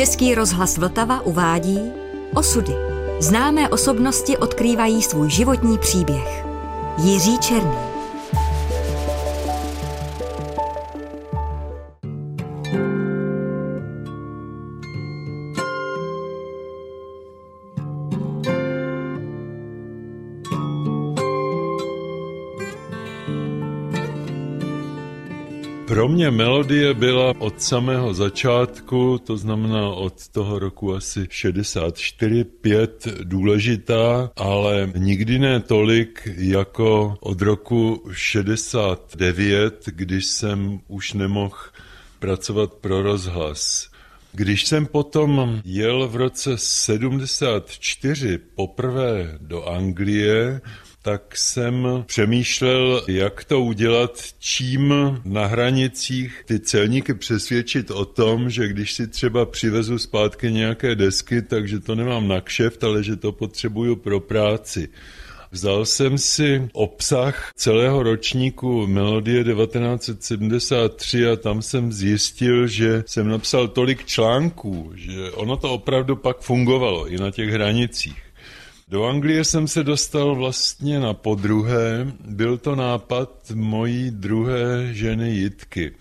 Český rozhlas Vltava uvádí Osudy. Známé osobnosti odkrývají svůj životní příběh. Jiří Černý. Pro mě melodie byla od samého začátku, to znamená od toho roku asi 64-5 důležitá, ale nikdy ne tolik jako od roku 69, když jsem už nemohl pracovat pro rozhlas. Když jsem potom jel v roce 74 poprvé do Anglie, tak jsem přemýšlel, jak to udělat, čím na hranicích ty celníky přesvědčit o tom, že když si třeba přivezu zpátky nějaké desky, takže to nemám na kšeft, ale že to potřebuju pro práci. Vzal jsem si obsah celého ročníku Melodie 1973 a tam jsem zjistil, že jsem napsal tolik článků, že ono to opravdu pak fungovalo i na těch hranicích. Do Anglie jsem se dostal vlastně na podruhé. Byl to nápad mojí druhé ženy Jitky.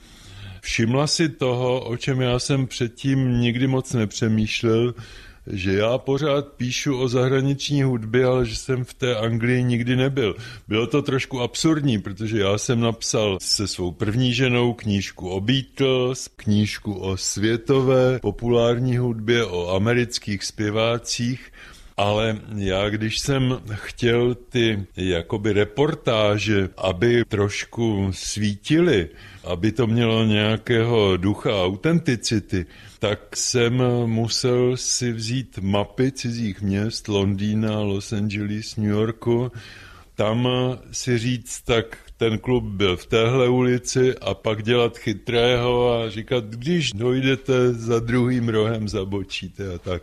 Všimla si toho, o čem já jsem předtím nikdy moc nepřemýšlel, že já pořád píšu o zahraniční hudbě, ale že jsem v té Anglii nikdy nebyl. Bylo to trošku absurdní, protože já jsem napsal se svou první ženou knížku o Beatles, knížku o světové populární hudbě, o amerických zpěvácích ale já, když jsem chtěl ty jakoby reportáže, aby trošku svítily, aby to mělo nějakého ducha autenticity, tak jsem musel si vzít mapy cizích měst, Londýna, Los Angeles, New Yorku, tam si říct, tak ten klub byl v téhle ulici a pak dělat chytrého a říkat, když dojdete za druhým rohem, zabočíte a tak.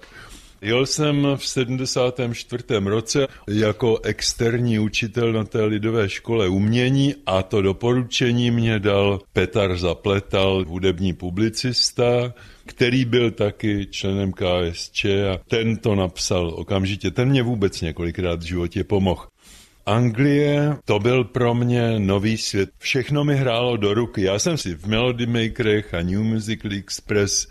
Jel jsem v 74. roce jako externí učitel na té lidové škole umění a to doporučení mě dal Petar Zapletal, hudební publicista, který byl taky členem KSČ a ten to napsal okamžitě. Ten mě vůbec několikrát v životě pomohl. Anglie, to byl pro mě nový svět. Všechno mi hrálo do ruky. Já jsem si v Melody Makerech a New Musical Express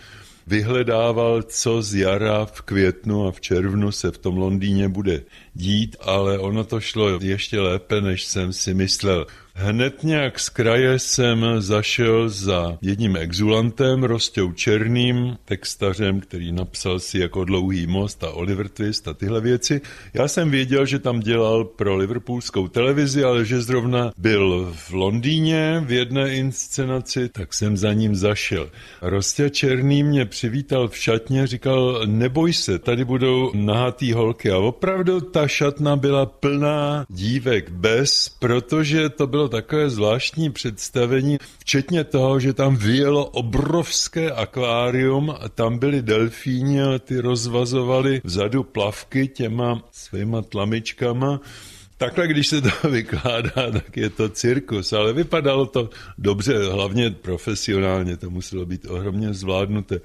vyhledával, co z jara v květnu a v červnu se v tom Londýně bude dít, ale ono to šlo ještě lépe, než jsem si myslel. Hned nějak z kraje jsem zašel za jedním exulantem, Rostou Černým, textařem, který napsal si jako Dlouhý most a Oliver Twist a tyhle věci. Já jsem věděl, že tam dělal pro liverpoolskou televizi, ale že zrovna byl v Londýně v jedné inscenaci, tak jsem za ním zašel. Rostě Černý mě přivítal v šatně, říkal, neboj se, tady budou nahatý holky. A opravdu ta šatna byla plná dívek bez, protože to bylo takové zvláštní představení, včetně toho, že tam vyjelo obrovské akvárium a tam byli delfíni a ty rozvazovali vzadu plavky těma svýma tlamičkama. Takhle, když se to vykládá, tak je to cirkus, ale vypadalo to dobře, hlavně profesionálně, to muselo být ohromně zvládnuté.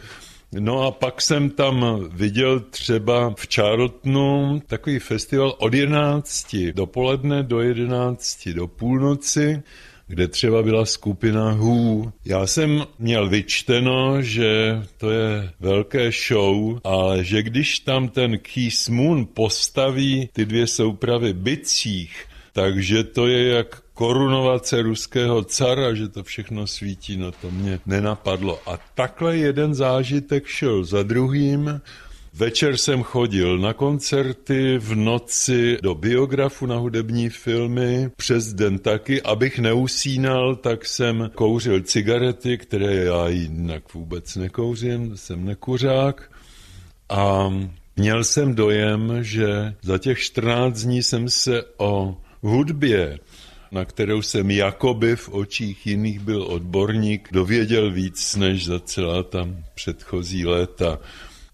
No a pak jsem tam viděl třeba v Charltonu takový festival od 11 dopoledne do 11 do půlnoci, kde třeba byla skupina Who. Já jsem měl vyčteno, že to je velké show, ale že když tam ten Keith Moon postaví ty dvě soupravy bicích, takže to je jak korunovace ruského cara, že to všechno svítí, no to mě nenapadlo. A takhle jeden zážitek šel za druhým. Večer jsem chodil na koncerty, v noci do biografu na hudební filmy, přes den taky. Abych neusínal, tak jsem kouřil cigarety, které já jinak vůbec nekouřím, jsem nekuřák. A měl jsem dojem, že za těch 14 dní jsem se o hudbě na kterou jsem jakoby v očích jiných byl odborník, dověděl víc než za celá tam předchozí léta.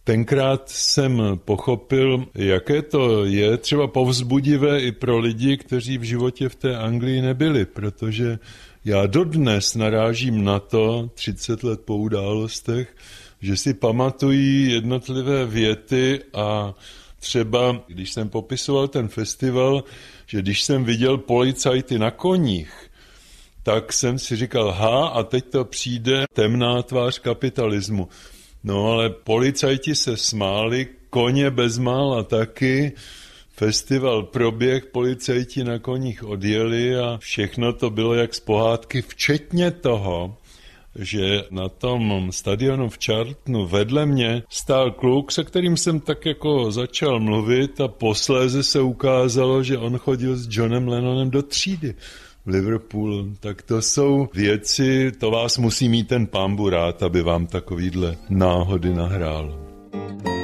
Tenkrát jsem pochopil, jaké to je třeba povzbudivé i pro lidi, kteří v životě v té Anglii nebyli, protože já dodnes narážím na to, 30 let po událostech, že si pamatují jednotlivé věty a třeba, když jsem popisoval ten festival, že když jsem viděl policajty na koních, tak jsem si říkal, ha, a teď to přijde temná tvář kapitalismu. No ale policajti se smáli, koně bezmála taky, festival proběh, policajti na koních odjeli a všechno to bylo jak z pohádky, včetně toho, že na tom stadionu v Charltonu vedle mě stál kluk, se kterým jsem tak jako začal mluvit a posléze se ukázalo, že on chodil s Johnem Lennonem do třídy. v tak to jsou věci, to vás musí mít ten pambu rád, aby vám takovýhle náhody nahrál. Melodii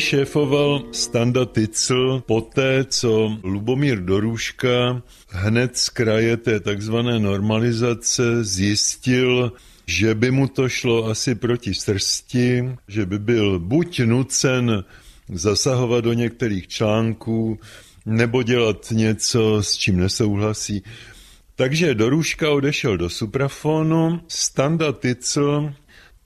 šéfoval Standa Tycl poté, co Lubomír Dorůška hned z kraje té takzvané normalizace zjistil, že by mu to šlo asi proti srsti, že by byl buď nucen zasahovat do některých článků, nebo dělat něco, s čím nesouhlasí. Takže Dorůška odešel do suprafonu, Standa Tycl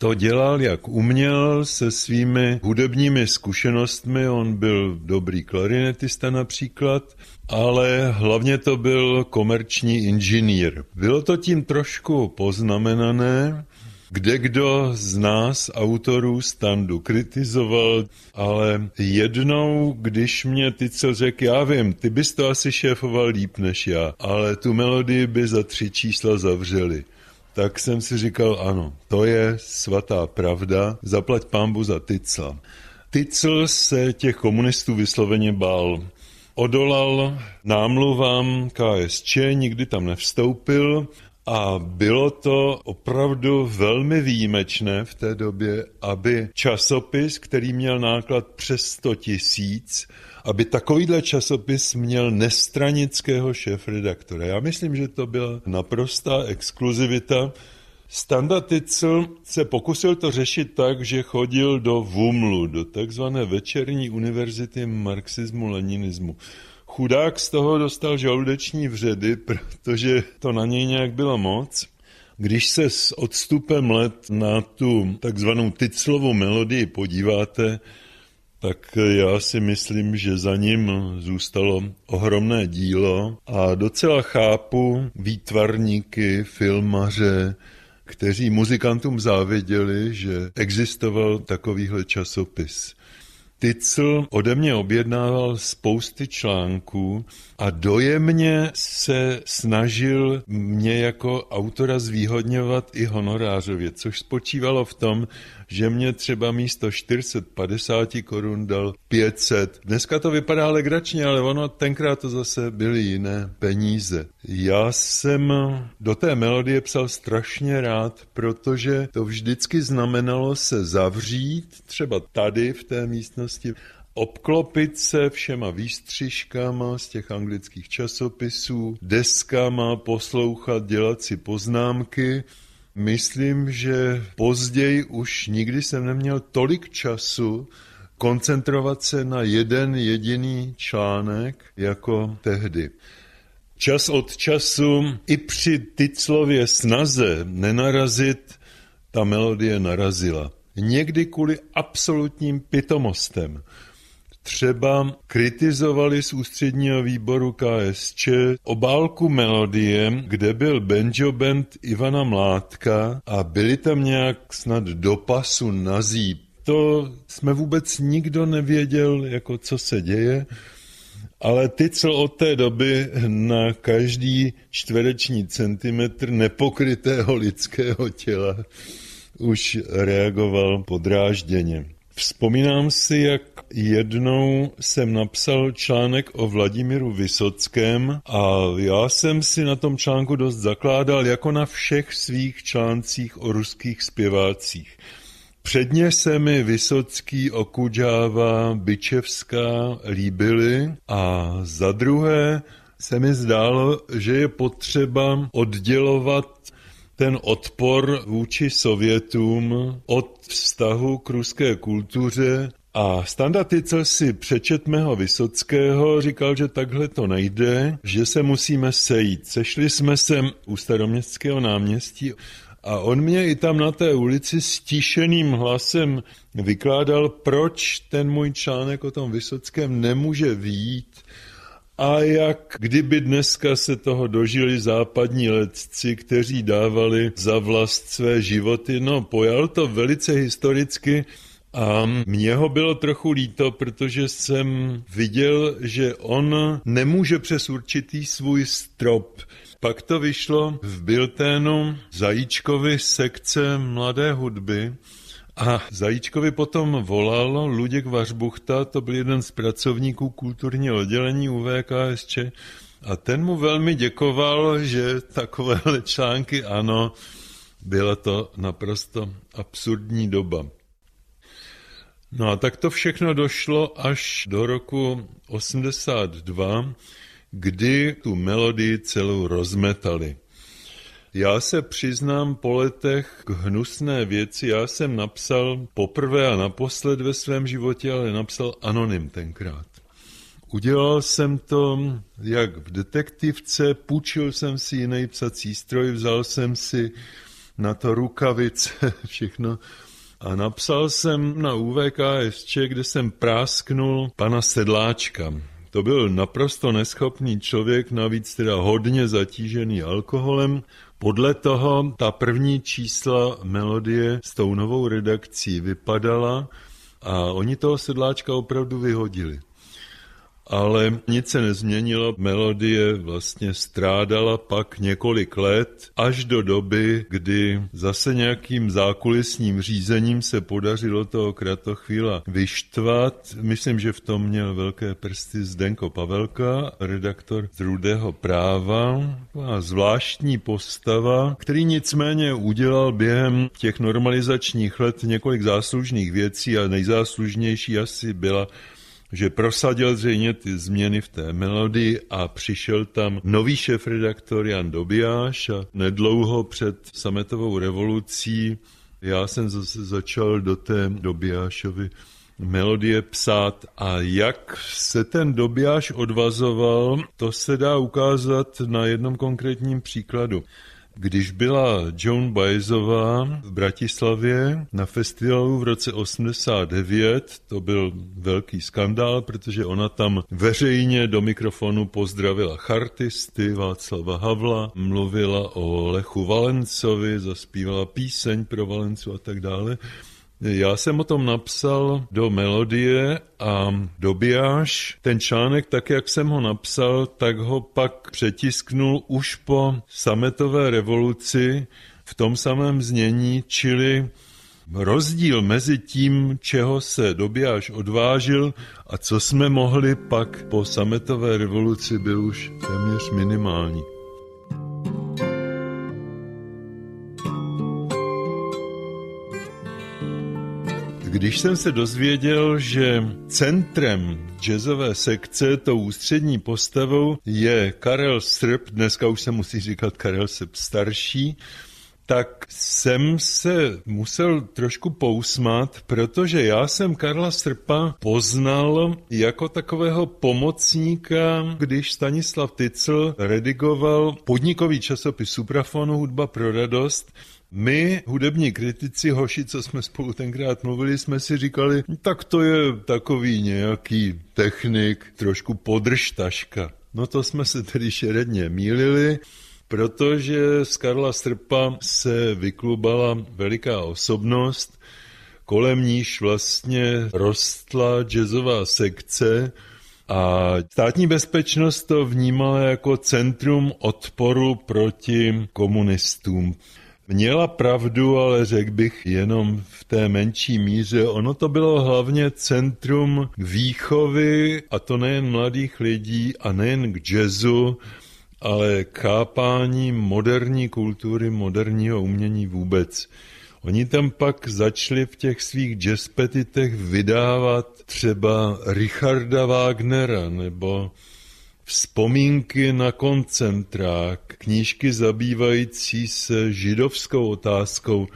to dělal, jak uměl, se svými hudebními zkušenostmi. On byl dobrý klarinetista například, ale hlavně to byl komerční inženýr. Bylo to tím trošku poznamenané, kde kdo z nás, autorů standu, kritizoval, ale jednou, když mě ty co řekl, já vím, ty bys to asi šéfoval líp než já, ale tu melodii by za tři čísla zavřeli tak jsem si říkal, ano, to je svatá pravda, zaplať pámbu za Tycla. Tycl se těch komunistů vysloveně bál. Odolal námluvám KSČ, nikdy tam nevstoupil a bylo to opravdu velmi výjimečné v té době, aby časopis, který měl náklad přes 100 tisíc, aby takovýhle časopis měl nestranického šéf-redaktora. Já myslím, že to byla naprostá exkluzivita. Standa Tycl se pokusil to řešit tak, že chodil do VUMLu, do takzvané večerní univerzity marxismu-leninismu. Chudák z toho dostal žaludeční vředy, protože to na něj nějak bylo moc. Když se s odstupem let na tu takzvanou Tyclovou melodii podíváte, tak já si myslím, že za ním zůstalo ohromné dílo a docela chápu výtvarníky, filmaře, kteří muzikantům záviděli, že existoval takovýhle časopis. Tycl ode mě objednával spousty článků a dojemně se snažil mě jako autora zvýhodňovat i honorářově, což spočívalo v tom, že mě třeba místo 450 korun dal 500. Dneska to vypadá legračně, ale ono tenkrát to zase byly jiné peníze. Já jsem do té melodie psal strašně rád, protože to vždycky znamenalo se zavřít, třeba tady v té místnosti, obklopit se všema výstřižkama z těch anglických časopisů, deskama, poslouchat, dělat si poznámky. Myslím, že později už nikdy jsem neměl tolik času koncentrovat se na jeden jediný článek jako tehdy. Čas od času i při Tyclově snaze nenarazit, ta melodie narazila. Někdy kvůli absolutním pitomostem. Třeba kritizovali z ústředního výboru KSČ obálku melodie, kde byl banjo band Ivana Mládka a byli tam nějak snad do pasu na zíp. To jsme vůbec nikdo nevěděl, jako co se děje, ale ty, co od té doby na každý čtvereční centimetr nepokrytého lidského těla už reagoval podrážděně. Vzpomínám si, jak jednou jsem napsal článek o Vladimíru Vysockém a já jsem si na tom článku dost zakládal jako na všech svých článcích o ruských zpěvácích. Předně se mi Vysocký, Okudžáva, Byčevská líbily a za druhé se mi zdálo, že je potřeba oddělovat ten odpor vůči Sovětům od vztahu k ruské kultuře a standardice si přečet mého Vysockého říkal, že takhle to nejde, že se musíme sejít. Sešli jsme se u staroměstského náměstí a on mě i tam na té ulici stišeným hlasem vykládal, proč ten můj článek o tom Vysockém nemůže výjít a jak kdyby dneska se toho dožili západní letci, kteří dávali za vlast své životy. No, pojal to velice historicky a mně ho bylo trochu líto, protože jsem viděl, že on nemůže přes určitý svůj strop. Pak to vyšlo v Bilténu Zajíčkovi sekce mladé hudby, a Zajíčkovi potom volal Luděk Vařbuchta, to byl jeden z pracovníků kulturního oddělení UVKSČ, a ten mu velmi děkoval, že takovéhle články, ano, byla to naprosto absurdní doba. No a tak to všechno došlo až do roku 82, kdy tu melodii celou rozmetali. Já se přiznám po letech k hnusné věci. Já jsem napsal poprvé a naposled ve svém životě, ale napsal anonym tenkrát. Udělal jsem to jak v detektivce, půjčil jsem si jiný psací stroj, vzal jsem si na to rukavice, všechno. A napsal jsem na UVKSČ, kde jsem prásknul pana Sedláčka. To byl naprosto neschopný člověk, navíc teda hodně zatížený alkoholem. Podle toho ta první čísla melodie s tou novou redakcí vypadala a oni toho sedláčka opravdu vyhodili ale nic se nezměnilo. Melodie vlastně strádala pak několik let, až do doby, kdy zase nějakým zákulisním řízením se podařilo toho kratochvíla vyštvat. Myslím, že v tom měl velké prsty Zdenko Pavelka, redaktor z Rudého práva, a zvláštní postava, který nicméně udělal během těch normalizačních let několik záslužných věcí a nejzáslužnější asi byla že prosadil zřejmě ty změny v té melodii a přišel tam nový šéf-redaktor Jan Dobijáš a nedlouho před sametovou revolucí já jsem zase začal do té Dobijášovi melodie psát a jak se ten Dobijáš odvazoval, to se dá ukázat na jednom konkrétním příkladu. Když byla Joan Baezová v Bratislavě na festivalu v roce 89, to byl velký skandál, protože ona tam veřejně do mikrofonu pozdravila chartisty Václava Havla, mluvila o Lechu Valencovi, zaspívala píseň pro Valencu a tak dále. Já jsem o tom napsal do melodie a dobijáš ten článek, tak jak jsem ho napsal, tak ho pak přetisknul už po sametové revoluci v tom samém znění, čili rozdíl mezi tím, čeho se dobijáš odvážil a co jsme mohli pak po sametové revoluci, byl už téměř minimální. Když jsem se dozvěděl, že centrem jazzové sekce, tou ústřední postavou, je Karel Srb, dneska už se musí říkat Karel Srb starší, tak jsem se musel trošku pousmat, protože já jsem Karla Srpa poznal jako takového pomocníka, když Stanislav Tycl redigoval podnikový časopis Suprafonu Hudba pro radost, my, hudební kritici, hoši, co jsme spolu tenkrát mluvili, jsme si říkali, tak to je takový nějaký technik, trošku podržtaška. No to jsme se tedy šeredně mýlili, protože z Karla Strpa se vyklubala veliká osobnost, kolem níž vlastně rostla jazzová sekce a státní bezpečnost to vnímala jako centrum odporu proti komunistům. Měla pravdu, ale řekl bych jenom v té menší míře. Ono to bylo hlavně centrum výchovy, a to nejen mladých lidí a nejen k jazzu, ale k chápání moderní kultury, moderního umění vůbec. Oni tam pak začali v těch svých jazzpetitech vydávat třeba Richarda Wagnera nebo vzpomínky na koncentrák, knížky zabývající se židovskou otázkou.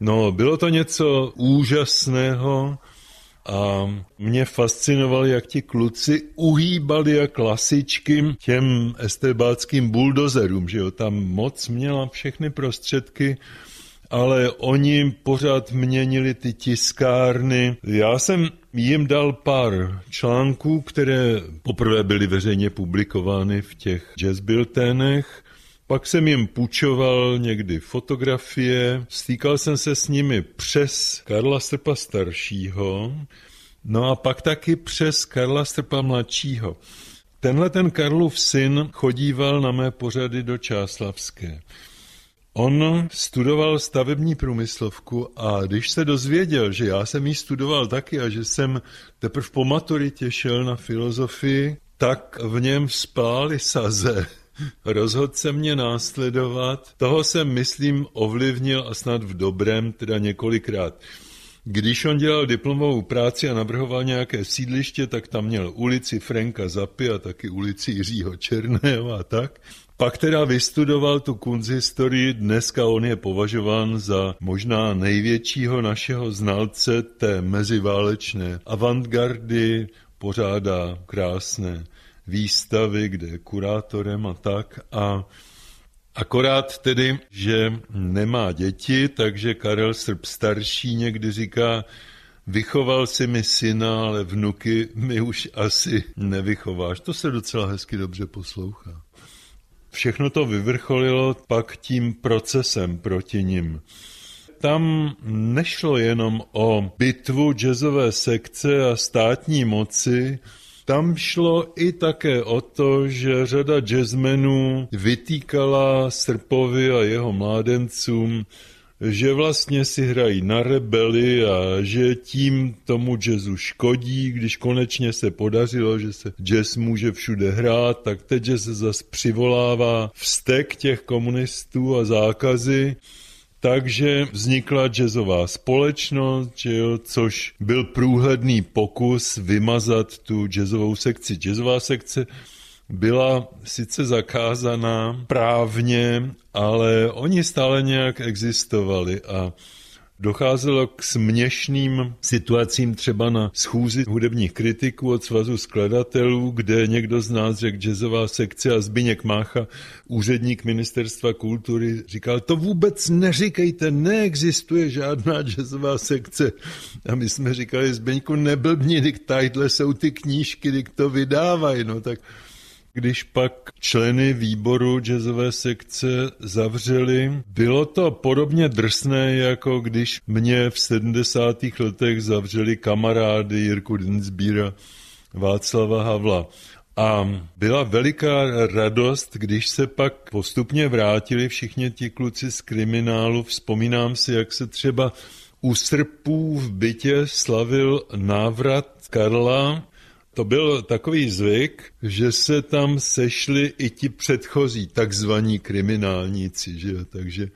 No, bylo to něco úžasného a mě fascinovalo, jak ti kluci uhýbali jak klasičky těm estebáckým buldozerům, že jo, tam moc měla všechny prostředky, ale oni pořád měnili ty tiskárny. Já jsem jim dal pár článků, které poprvé byly veřejně publikovány v těch jazzbilténech. Pak jsem jim půjčoval někdy fotografie, stýkal jsem se s nimi přes Karla Strpa staršího, no a pak taky přes Karla Strpa mladšího. Tenhle ten Karlův syn chodíval na mé pořady do Čáslavské. On studoval stavební průmyslovku a když se dozvěděl, že já jsem ji studoval taky a že jsem teprve po maturitě šel na filozofii, tak v něm spály saze. Rozhodl se mě následovat. Toho jsem, myslím, ovlivnil a snad v dobrém, teda několikrát. Když on dělal diplomovou práci a navrhoval nějaké sídliště, tak tam měl ulici Franka Zapy a taky ulici Jiřího Černého a tak. Pak teda vystudoval tu kunsthistorii, dneska on je považován za možná největšího našeho znalce té meziválečné avantgardy, pořádá krásné výstavy, kde je kurátorem a tak. A akorát tedy, že nemá děti, takže Karel Srb starší někdy říká, vychoval si mi syna, ale vnuky mi už asi nevychováš. To se docela hezky dobře poslouchá. Všechno to vyvrcholilo pak tím procesem proti nim. Tam nešlo jenom o bitvu jazzové sekce a státní moci, tam šlo i také o to, že řada jazzmenů vytýkala Srpovi a jeho mládencům, že vlastně si hrají na rebeli a že tím tomu jazzu škodí, když konečně se podařilo, že se jazz může všude hrát, tak teď se zase přivolává vztek těch komunistů a zákazy. Takže vznikla jazzová společnost, že jo, což byl průhledný pokus vymazat tu jazzovou sekci. Jazzová sekce byla sice zakázaná právně, ale oni stále nějak existovali a Docházelo k směšným situacím třeba na schůzi hudebních kritiků od svazu skladatelů, kde někdo z nás řekl jazzová sekce a Zbyněk Mácha, úředník ministerstva kultury, říkal, to vůbec neříkejte, neexistuje žádná jazzová sekce. A my jsme říkali, Zbyňku, neblbni, tadyhle jsou ty knížky, dik to vydávají, no tak když pak členy výboru jazzové sekce zavřeli, bylo to podobně drsné, jako když mě v 70. letech zavřeli kamarády Jirku Dinsbíra, Václava Havla. A byla veliká radost, když se pak postupně vrátili všichni ti kluci z kriminálu. Vzpomínám si, jak se třeba u Srpů v bytě slavil návrat Karla to byl takový zvyk, že se tam sešli i ti předchozí takzvaní kriminálníci, že takže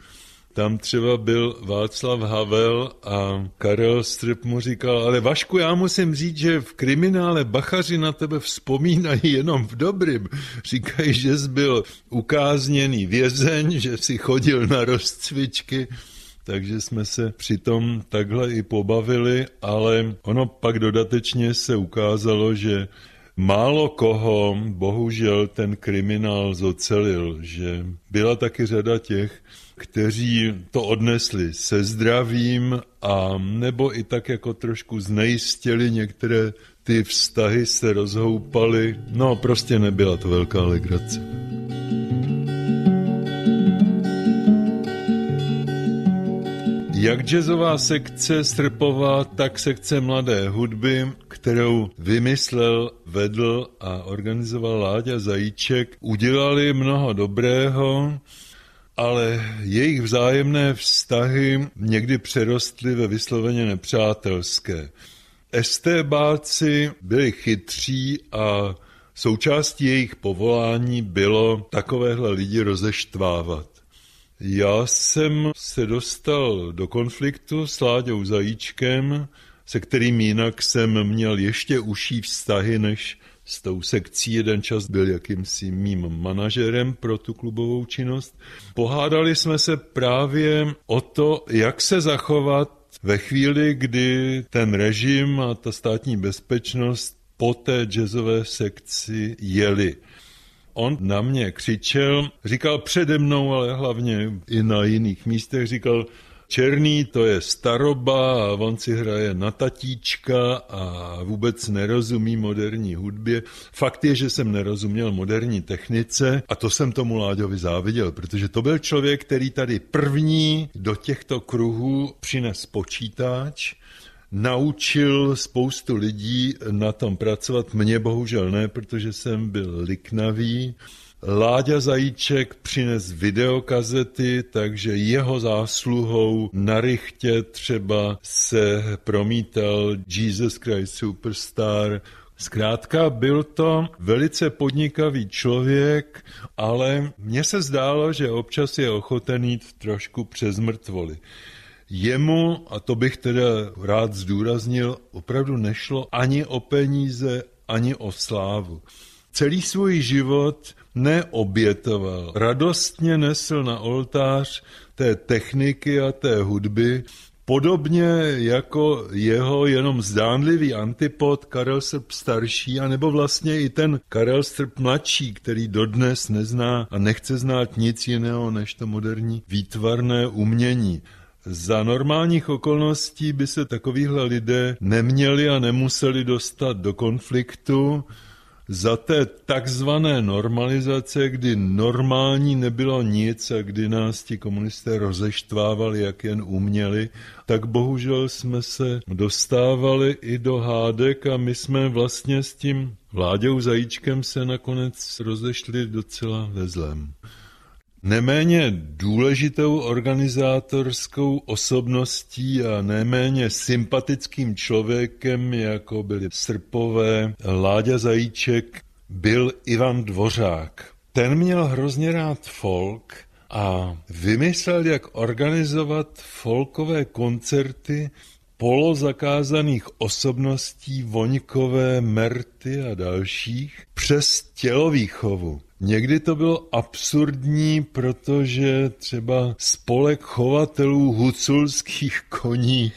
tam třeba byl Václav Havel a Karel Strip mu říkal, ale Vašku, já musím říct, že v kriminále bachaři na tebe vzpomínají jenom v dobrým. Říkají, že jsi byl ukázněný vězeň, že si chodil na rozcvičky takže jsme se přitom takhle i pobavili, ale ono pak dodatečně se ukázalo, že málo koho bohužel ten kriminál zocelil, že byla taky řada těch, kteří to odnesli se zdravím a nebo i tak jako trošku znejistěli některé ty vztahy se rozhoupaly. No prostě nebyla to velká legrace. Jak jazzová sekce Strpová, tak sekce mladé hudby, kterou vymyslel, vedl a organizoval Láďa Zajíček, udělali mnoho dobrého, ale jejich vzájemné vztahy někdy přerostly ve vysloveně nepřátelské. Estébáci byli chytří a součástí jejich povolání bylo takovéhle lidi rozeštvávat. Já jsem se dostal do konfliktu s Láďou Zajíčkem, se kterým jinak jsem měl ještě užší vztahy než s tou sekcí jeden čas byl jakýmsi mým manažerem pro tu klubovou činnost. Pohádali jsme se právě o to, jak se zachovat ve chvíli, kdy ten režim a ta státní bezpečnost po té jazzové sekci jeli. On na mě křičel, říkal přede mnou, ale hlavně i na jiných místech, říkal, Černý to je staroba a on si hraje na tatíčka a vůbec nerozumí moderní hudbě. Fakt je, že jsem nerozuměl moderní technice a to jsem tomu Láďovi záviděl, protože to byl člověk, který tady první do těchto kruhů přines počítač, naučil spoustu lidí na tom pracovat. Mně bohužel ne, protože jsem byl liknavý. Láďa Zajíček přines videokazety, takže jeho zásluhou na rychtě třeba se promítal Jesus Christ Superstar, Zkrátka byl to velice podnikavý člověk, ale mně se zdálo, že občas je ochoten jít trošku přes mrtvoli. Jemu, a to bych teda rád zdůraznil, opravdu nešlo ani o peníze, ani o slávu. Celý svůj život neobětoval. Radostně nesl na oltář té techniky a té hudby, Podobně jako jeho jenom zdánlivý antipod Karel Srb starší, anebo vlastně i ten Karel Srb mladší, který dodnes nezná a nechce znát nic jiného než to moderní výtvarné umění. Za normálních okolností by se takovýhle lidé neměli a nemuseli dostat do konfliktu, za té takzvané normalizace, kdy normální nebylo nic a kdy nás ti komunisté rozeštvávali, jak jen uměli, tak bohužel jsme se dostávali i do hádek a my jsme vlastně s tím Vláďou Zajíčkem se nakonec rozešli docela ve zlém. Neméně důležitou organizátorskou osobností a neméně sympatickým člověkem, jako byli Srpové, Láďa Zajíček, byl Ivan Dvořák. Ten měl hrozně rád folk a vymyslel, jak organizovat folkové koncerty polozakázaných osobností Voňkové, Merty a dalších přes tělovýchovu. Někdy to bylo absurdní, protože třeba spolek chovatelů huculských koní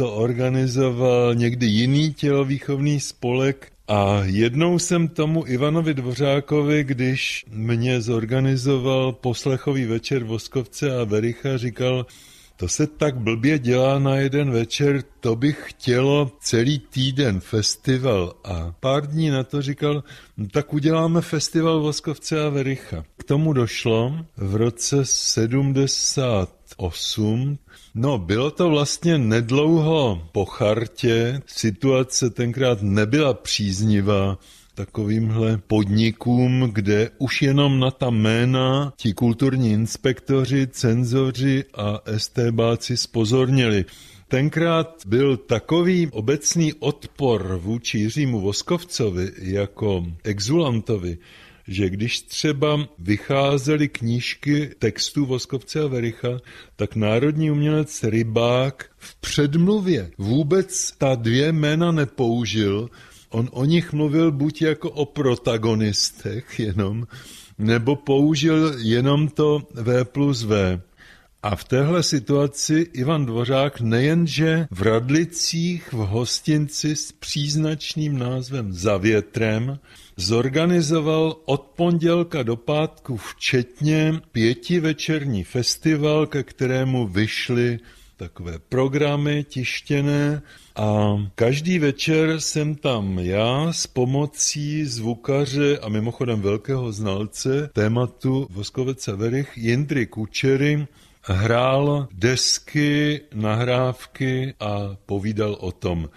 to organizoval někdy jiný tělovýchovný spolek. A jednou jsem tomu Ivanovi Dvořákovi, když mě zorganizoval poslechový večer Voskovce a Vericha, říkal, to se tak blbě dělá na jeden večer, to bych chtělo celý týden festival. A pár dní na to říkal, no tak uděláme festival Voskovce a Vericha. K tomu došlo v roce 78. No, bylo to vlastně nedlouho po chartě, situace tenkrát nebyla příznivá, takovýmhle podnikům, kde už jenom na ta jména ti kulturní inspektoři, cenzoři a estébáci spozornili. Tenkrát byl takový obecný odpor vůči Jiřímu Voskovcovi jako exulantovi, že když třeba vycházely knížky textů Voskovce a Vericha, tak národní umělec Rybák v předmluvě vůbec ta dvě jména nepoužil, On o nich mluvil buď jako o protagonistech jenom, nebo použil jenom to V plus V. A v téhle situaci Ivan Dvořák nejenže v Radlicích v hostinci s příznačným názvem Za větrem zorganizoval od pondělka do pátku včetně pěti večerní festival, ke kterému vyšly takové programy tištěné a každý večer jsem tam já s pomocí zvukaře a mimochodem velkého znalce tématu Voskovec Severich Jindry Kučery hrál desky, nahrávky a povídal o tom.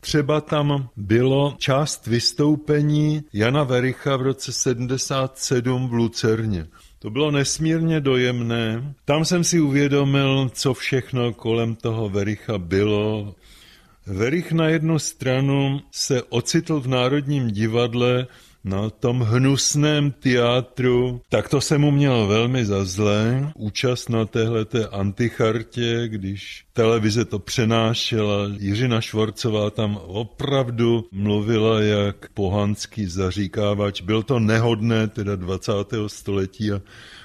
Třeba tam bylo část vystoupení Jana Vericha v roce 77 v Lucerně. To bylo nesmírně dojemné. Tam jsem si uvědomil, co všechno kolem toho Vericha bylo. Verich na jednu stranu se ocitl v Národním divadle na tom hnusném teatru, tak to se mu mělo velmi za zlé. Účast na téhleté antichartě, když televize to přenášela, Jiřina Švorcová tam opravdu mluvila jak pohanský zaříkávač. Byl to nehodné teda 20. století a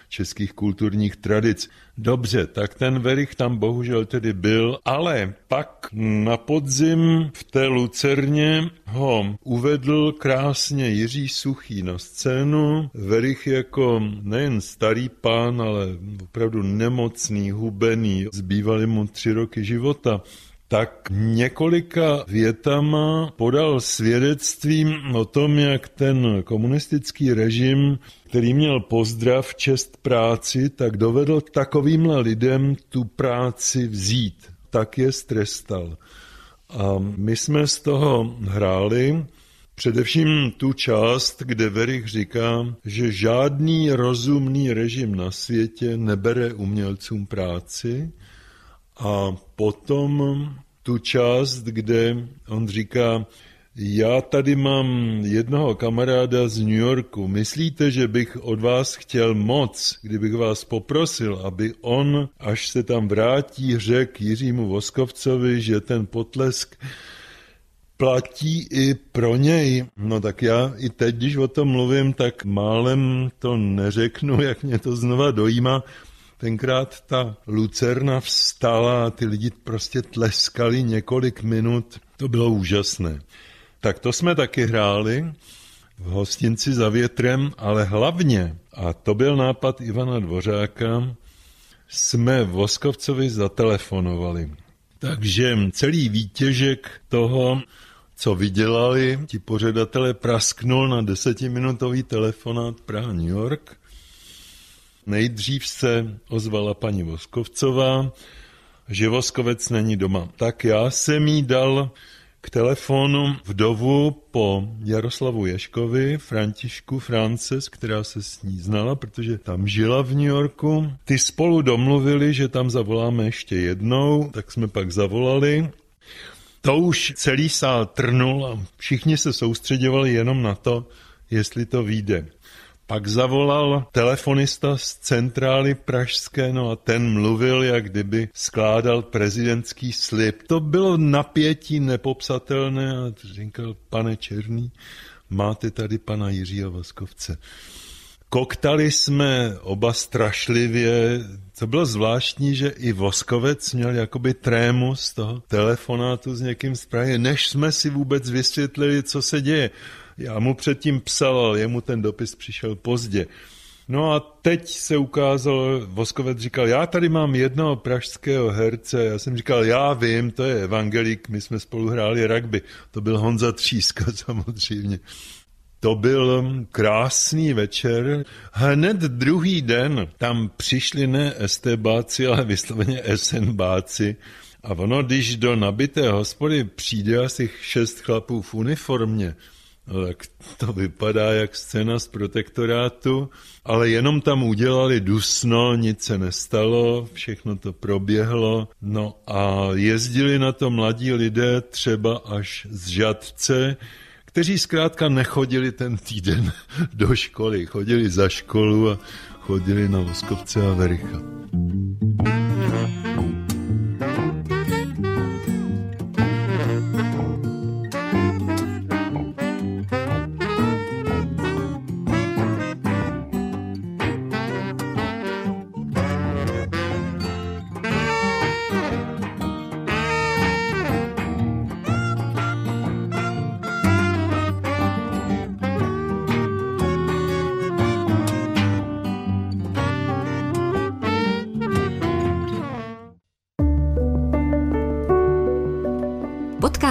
českých kulturních tradic. Dobře, tak ten Verich tam bohužel tedy byl, ale pak na podzim v té Lucerně ho uvedl krásně Jiří Suchý na scénu. Verich jako nejen starý pán, ale opravdu nemocný, hubený, zbývaly mu tři roky života tak několika větama podal svědectví o tom, jak ten komunistický režim, který měl pozdrav čest práci, tak dovedl takovýmhle lidem tu práci vzít. Tak je strestal. A my jsme z toho hráli Především tu část, kde Verich říká, že žádný rozumný režim na světě nebere umělcům práci, a potom tu část, kde on říká, já tady mám jednoho kamaráda z New Yorku. Myslíte, že bych od vás chtěl moc, kdybych vás poprosil, aby on, až se tam vrátí, řekl Jiřímu Voskovcovi, že ten potlesk platí i pro něj. No tak já i teď, když o tom mluvím, tak málem to neřeknu, jak mě to znova dojímá. Tenkrát ta lucerna vstala a ty lidi prostě tleskali několik minut. To bylo úžasné. Tak to jsme taky hráli v hostinci za větrem, ale hlavně, a to byl nápad Ivana Dvořáka, jsme Voskovcovi zatelefonovali. Takže celý výtěžek toho, co vydělali, ti pořadatelé prasknul na desetiminutový telefonát Praha-New York Nejdřív se ozvala paní Voskovcová, že Voskovec není doma. Tak já jsem jí dal k telefonu vdovu po Jaroslavu Ješkovi, Františku Frances, která se s ní znala, protože tam žila v New Yorku. Ty spolu domluvili, že tam zavoláme ještě jednou, tak jsme pak zavolali. To už celý sál trnul a všichni se soustředovali jenom na to, jestli to vyjde. Pak zavolal telefonista z centrály pražské, no a ten mluvil, jak kdyby skládal prezidentský slib. To bylo napětí nepopsatelné a říkal, pane Černý, máte tady pana Jiřího Vaskovce. Koktali jsme oba strašlivě, to bylo zvláštní, že i Voskovec měl jakoby trému z toho telefonátu s někým z Prahy, než jsme si vůbec vysvětlili, co se děje. Já mu předtím psal, jemu ten dopis přišel pozdě. No a teď se ukázalo, Voskovec říkal, já tady mám jednoho pražského herce, já jsem říkal, já vím, to je evangelik, my jsme spolu hráli rugby, to byl Honza Tříska samozřejmě. To byl krásný večer. Hned druhý den tam přišli ne estebáci, ale vysloveně SNBáci. A ono, když do nabité hospody přijde asi šest chlapů v uniformě, tak to vypadá jak scéna z protektorátu, ale jenom tam udělali dusno, nic se nestalo, všechno to proběhlo. No a jezdili na to mladí lidé třeba až z Žadce, kteří zkrátka nechodili ten týden do školy, chodili za školu a chodili na Voskovce a Vericha.